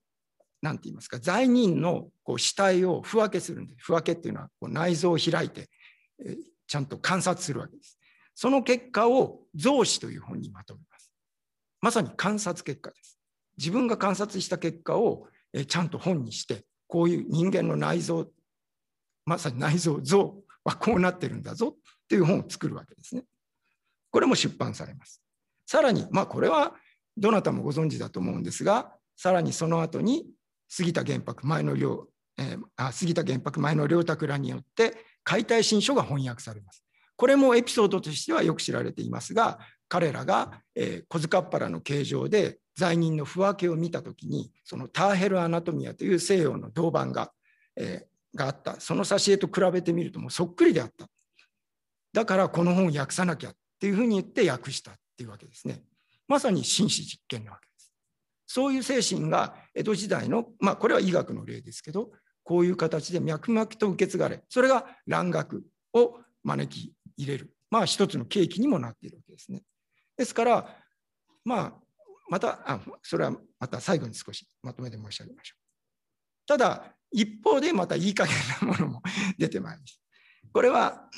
なんて言いますか、罪人のこう死体を不分けするんです。不分けっていうのはこう内臓を開いて、えちゃんと観察するわけです。その結果を増子という本にまとめます。まさに観察結果です。自分が観察した結果をえちゃんと本にして、こういう人間の内臓、まさに内臓、像はこうなってるんだぞっていう本を作るわけですね。これも出版されます。さらに、まあこれはどなたもご存知だと思うんですが、さらにその後に杉田玄白前の領、えーあ杉田玄白前の良拓らによって解体新書が翻訳されます。これもエピソードとしてはよく知られていますが、彼らが、えー小塚っ腹の形状で罪人の不分けを見たときに、そのターヘルアナトミアという西洋の銅板が,、えーがあった、その挿絵と比べてみるともうそっくりであった。だからこの本を訳さなきゃっていうふうに言って訳したっていうわけですね。まさに紳士実験なわけ。そういう精神が江戸時代の、まあこれは医学の例ですけど、こういう形で脈々と受け継がれ、それが蘭学を招き入れる、まあ一つの契機にもなっているわけですね。ですから、まあ、また、あそれはまた最後に少しまとめて申し上げましょう。ただ、一方でまたいい加減なものも <laughs> 出てまいります。これは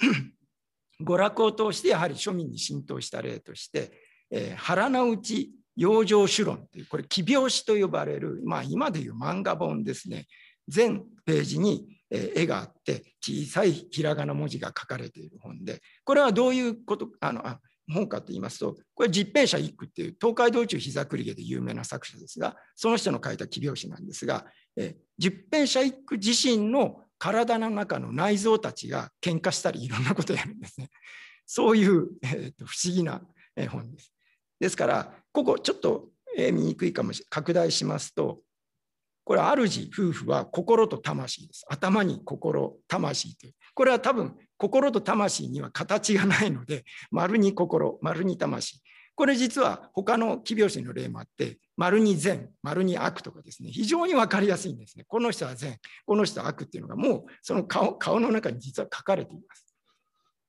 娯楽を通してやはり庶民に浸透した例として、えー腹の内養生主論という、これ、奇拍子と呼ばれる、まあ、今でいう漫画本ですね。全ページに絵があって、小さいひらがな文字が書かれている本で、これはどういうこと、あの、あ本かと言いますと、これ、実編者一句っていう、東海道中膝栗毛で有名な作者ですが、その人の書いた奇拍子なんですが、え実編者一句自身の体の中の内臓たちが喧嘩したりいろんなことをやるんですね。そういう、えーと不思議な本です。ですから、ここちょっと見にくいかもしれない。拡大しますと、これ、主夫婦は心と魂です。頭に心、魂という。これは多分、心と魂には形がないので、丸に心、丸に魂。これ実は他の奇拍子の例もあって、丸に善、丸に悪とかですね、非常に分かりやすいんですね。この人は善、この人は悪っていうのがもうその顔顔の中に実は書かれています。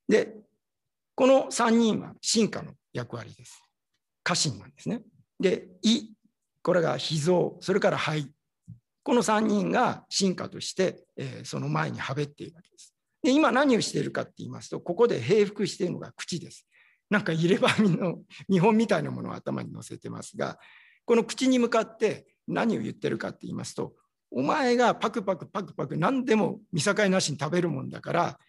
で、この3人は進化の役割です。家臣なんですね。で、胃、これが脾臓、それから肺。この3人が進化として、えーその前にはべっているわけです。で、今何をしているかって言いますと、ここで平服しているのが口です。なんか入れ歯の見本みたいなものを頭に乗せてますが、この口に向かって何を言ってるかって言いますと、お前がパクパクパクパク何でも見境なしに食べるもんだから、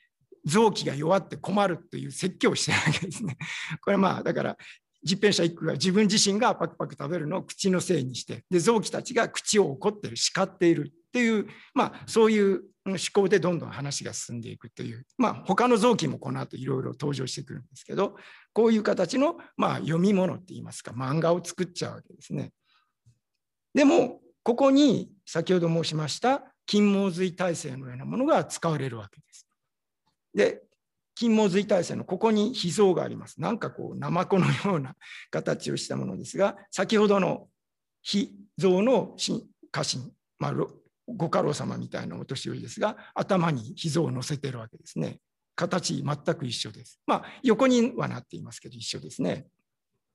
臓器が弱って困るという説教をしてるわけですね。これまあだから実編者一句が自分自身がパクパク食べるのを口のせいにしてで臓器たちが口を怒ってる叱っているっていう、まあ、そういう思考でどんどん話が進んでいくという、まあ、他の臓器もこの後いろいろ登場してくるんですけどこういう形の、まあ、読み物っていいますか漫画を作っちゃうわけですね。でもここに先ほど申しました金毛髄体制のようなものが使われるわけです。で金毛髄体制のここに脾臓があります。なんかこうナマコのような形をしたものですが先ほどの脾臓の家臣、まあ、ご家老様みたいなお年寄りですが頭に脾臓を乗せてるわけですね。形全く一緒です。まあ横にはなっていますけど一緒ですね。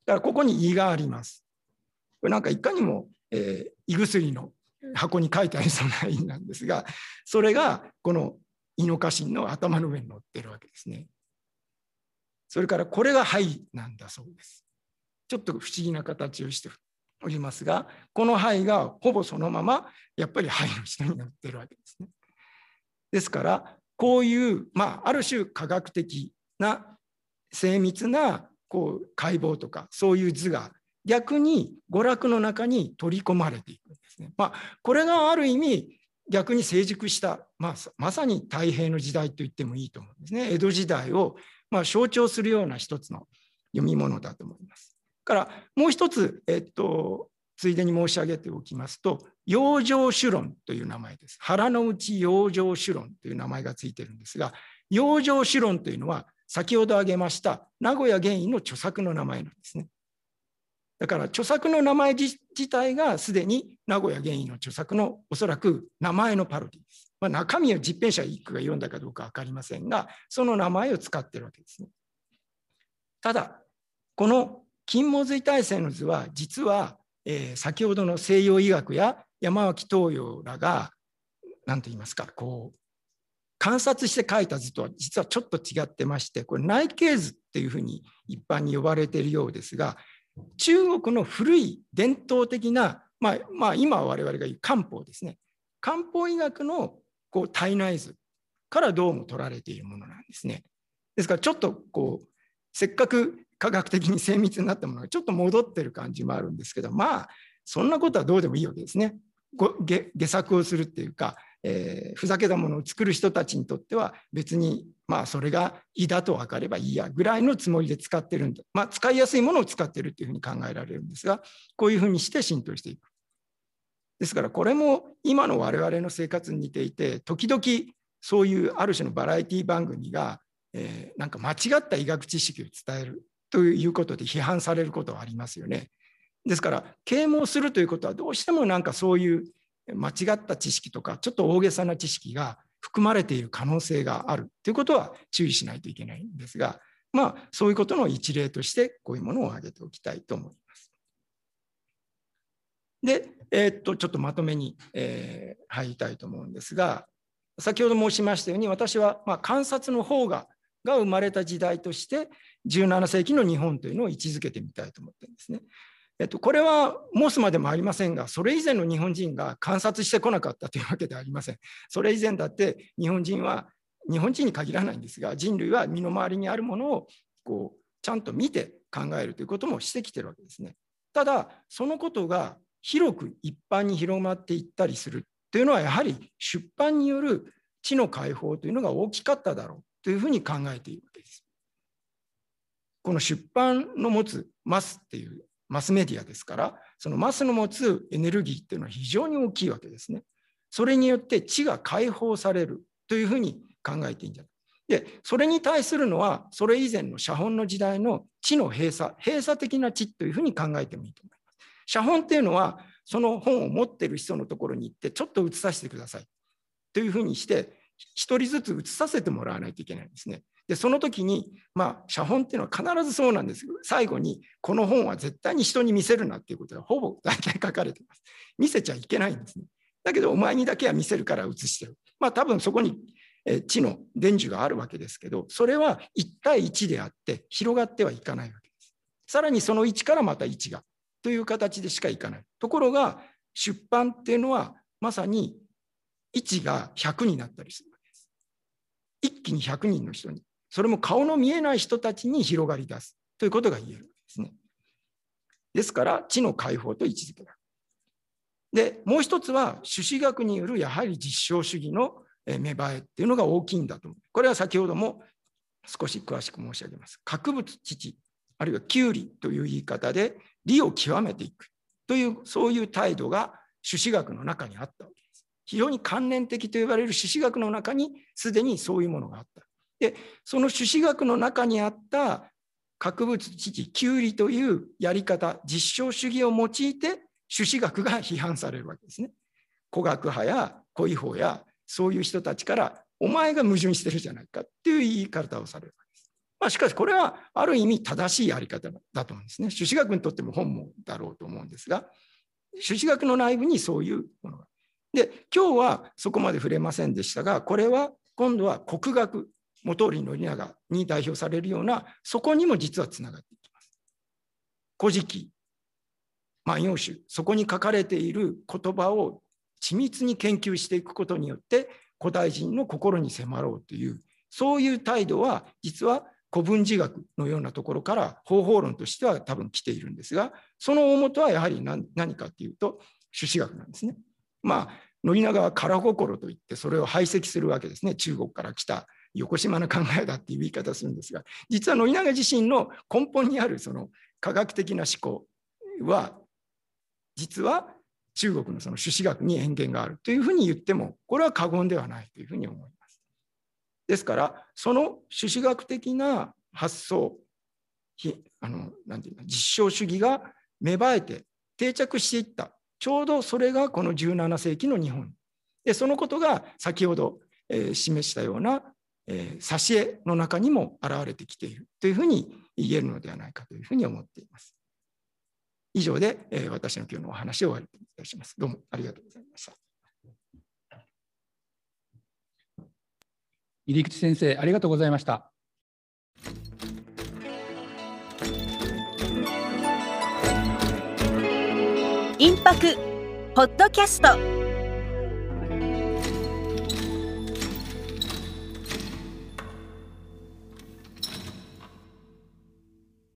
だからここに胃があります。これなんかいかにも、えー、胃薬の箱に書いてありそうな胃なんですがそれがこの胃の家臣の頭の上に乗ってるわけですね。それからこれが肺なんだそうです。ちょっと不思議な形をしておりますがこの肺がほぼそのままやっぱり肺の下に乗ってるわけですね。ですからこういう、まあ、ある種科学的な精密なこう解剖とかそういう図が逆に娯楽の中に取り込まれていくんですね。まあ、これがある意味逆に成熟した、まあ、まさに太平の時代と言ってもいいと思うんですね。江戸時代を、まあ、象徴するような一つの読み物だと思います。からもう一つ、えっと、ついでに申し上げておきますと養生主論という名前です。腹の内養生主論という名前がついてるんですが養生主論というのは先ほど挙げました名古屋原因の著作の名前なんですね。だから著作の名前自体がすでに名古屋原因の著作のおそらく名前のパロディです。まあ、中身は実編者一句が読んだかどうか分かりませんがその名前を使ってるわけですね。ただこの金毛髄体制の図は実は、えー、先ほどの西洋医学や山脇東洋らが何と言いますかこう観察して描いた図とは実はちょっと違ってましてこれ内径図っていうふうに一般に呼ばれているようですが中国の古い伝統的な、まあ、まあ、今我々が言う漢方ですね漢方医学のこう体内図からどうも取られているものなんですね。ですからちょっとこうせっかく科学的に精密になったものがちょっと戻ってる感じもあるんですけどまあそんなことはどうでもいいわけですね。下作をするっていうかえー、ふざけたものを作る人たちにとっては別にまあそれが胃だと分かればいいやぐらいのつもりで使ってるんだ、まあ、使いやすいものを使ってるっていうふうに考えられるんですがこういうふうにして浸透していく。ですからこれも今の我々の生活に似ていて時々そういうある種のバラエティ番組が、えー、なんか間違った医学知識を伝えるということで批判されることはありますよね。ですから啓蒙するということはどうしてもなんかそういう間違った知識とかちょっと大げさな知識が含まれている可能性があるということは注意しないといけないんですがまあそういうことの一例としてこういうものを挙げておきたいと思います。で、えー、っとちょっとまとめに、えー、入りたいと思うんですが先ほど申しましたように私はまあ観察の方がが生まれた時代として17世紀の日本というのを位置づけてみたいと思ってるんですね。えっと、これは申すまでもありませんが、それ以前の日本人が観察してこなかったというわけではありません。<laughs> それ以前だって日本人は、日本人に限らないんですが、人類は身の回りにあるものをこうちゃんと見て考えるということもしてきてるわけですね。ただ、そのことが広く一般に広まっていったりするというのは、やはり出版による知の解放というのが大きかっただろうというふうに考えているわけです。この出版の持つマスっていうマスメディアですからそのマスの持つエネルギーっていうのは非常に大きいわけですね。それによって地が解放されるというふうに考えていいんじゃないでそれに対するのはそれ以前の写本の時代の地の閉鎖閉鎖的な地というふうに考えてもいいと思います。写本っていうのはその本を持ってる人のところに行ってちょっと写させてくださいというふうにして一人ずつ写させてもらわないといけないんですね。でその時にまあ写本っていうのは必ずそうなんですけど最後にこの本は絶対に人に見せるなっていうことがほぼ大体書かれてます。見せちゃいけないんですね。だけどお前にだけは見せるから写してる。まあ多分そこに地の伝授があるわけですけどそれは1対1であって広がってはいかないわけです。さらにその1からまた1がという形でしかいかない。ところが出版っていうのはまさに1が100になったりするわけです。一気に100人の人に。それも顔の見えない人たちに広がり出すということが言えるわけですね。ですから、知の解放と位置づけだ。でもう一つは朱子学によるやはり実証主義の芽生えっていうのが大きいんだと思う。これは先ほども少し詳しく申し上げます。核物父あるいは旧理という言い方で理を極めていくというそういう態度が朱子学の中にあったわけです。非常に関連的と呼ばれる朱子学の中にすでにそういうものがあった。でその朱子学の中にあった核物知識旧理というやり方実証主義を用いて朱子学が批判されるわけですね。古学派や古違法やそういう人たちからお前が矛盾してるじゃないかっていう言い方をされるわけです。まあ、しかしこれはある意味正しいやり方だと思うんですね。朱子学にとっても本望だろうと思うんですが朱子学の内部にそういうものが。で今日はそこまで触れませんでしたがこれは今度は国学元利宣長に代表されるようなそこにも実はつながっていきます。古事記万葉集そこに書かれている言葉を緻密に研究していくことによって古代人の心に迫ろうというそういう態度は実は古文字学のようなところから方法論としては多分来ているんですがその大元はやはり何かっていうと朱子学なんですね。まあ宣長は空心といってそれを排斥するわけですね中国から来た横島の考えだっていう言い方するんですが実は宣長自身の根本にあるその科学的な思考は実は中国のその朱子学に遠源があるというふうに言ってもこれは過言ではないというふうに思います。ですからその朱子学的な発想あのなんていうの実証主義が芽生えて定着していったちょうどそれがこの17世紀の日本でそのことが先ほど、えー、示したような、挿絵の中にも現れてきているというふうに言えるのではないかというふうに思っています。以上で、えー、私の今日のお話を終わりいたします。どうもありがとうございました。入口先生、ありがとうございました。インパクポッドキャスト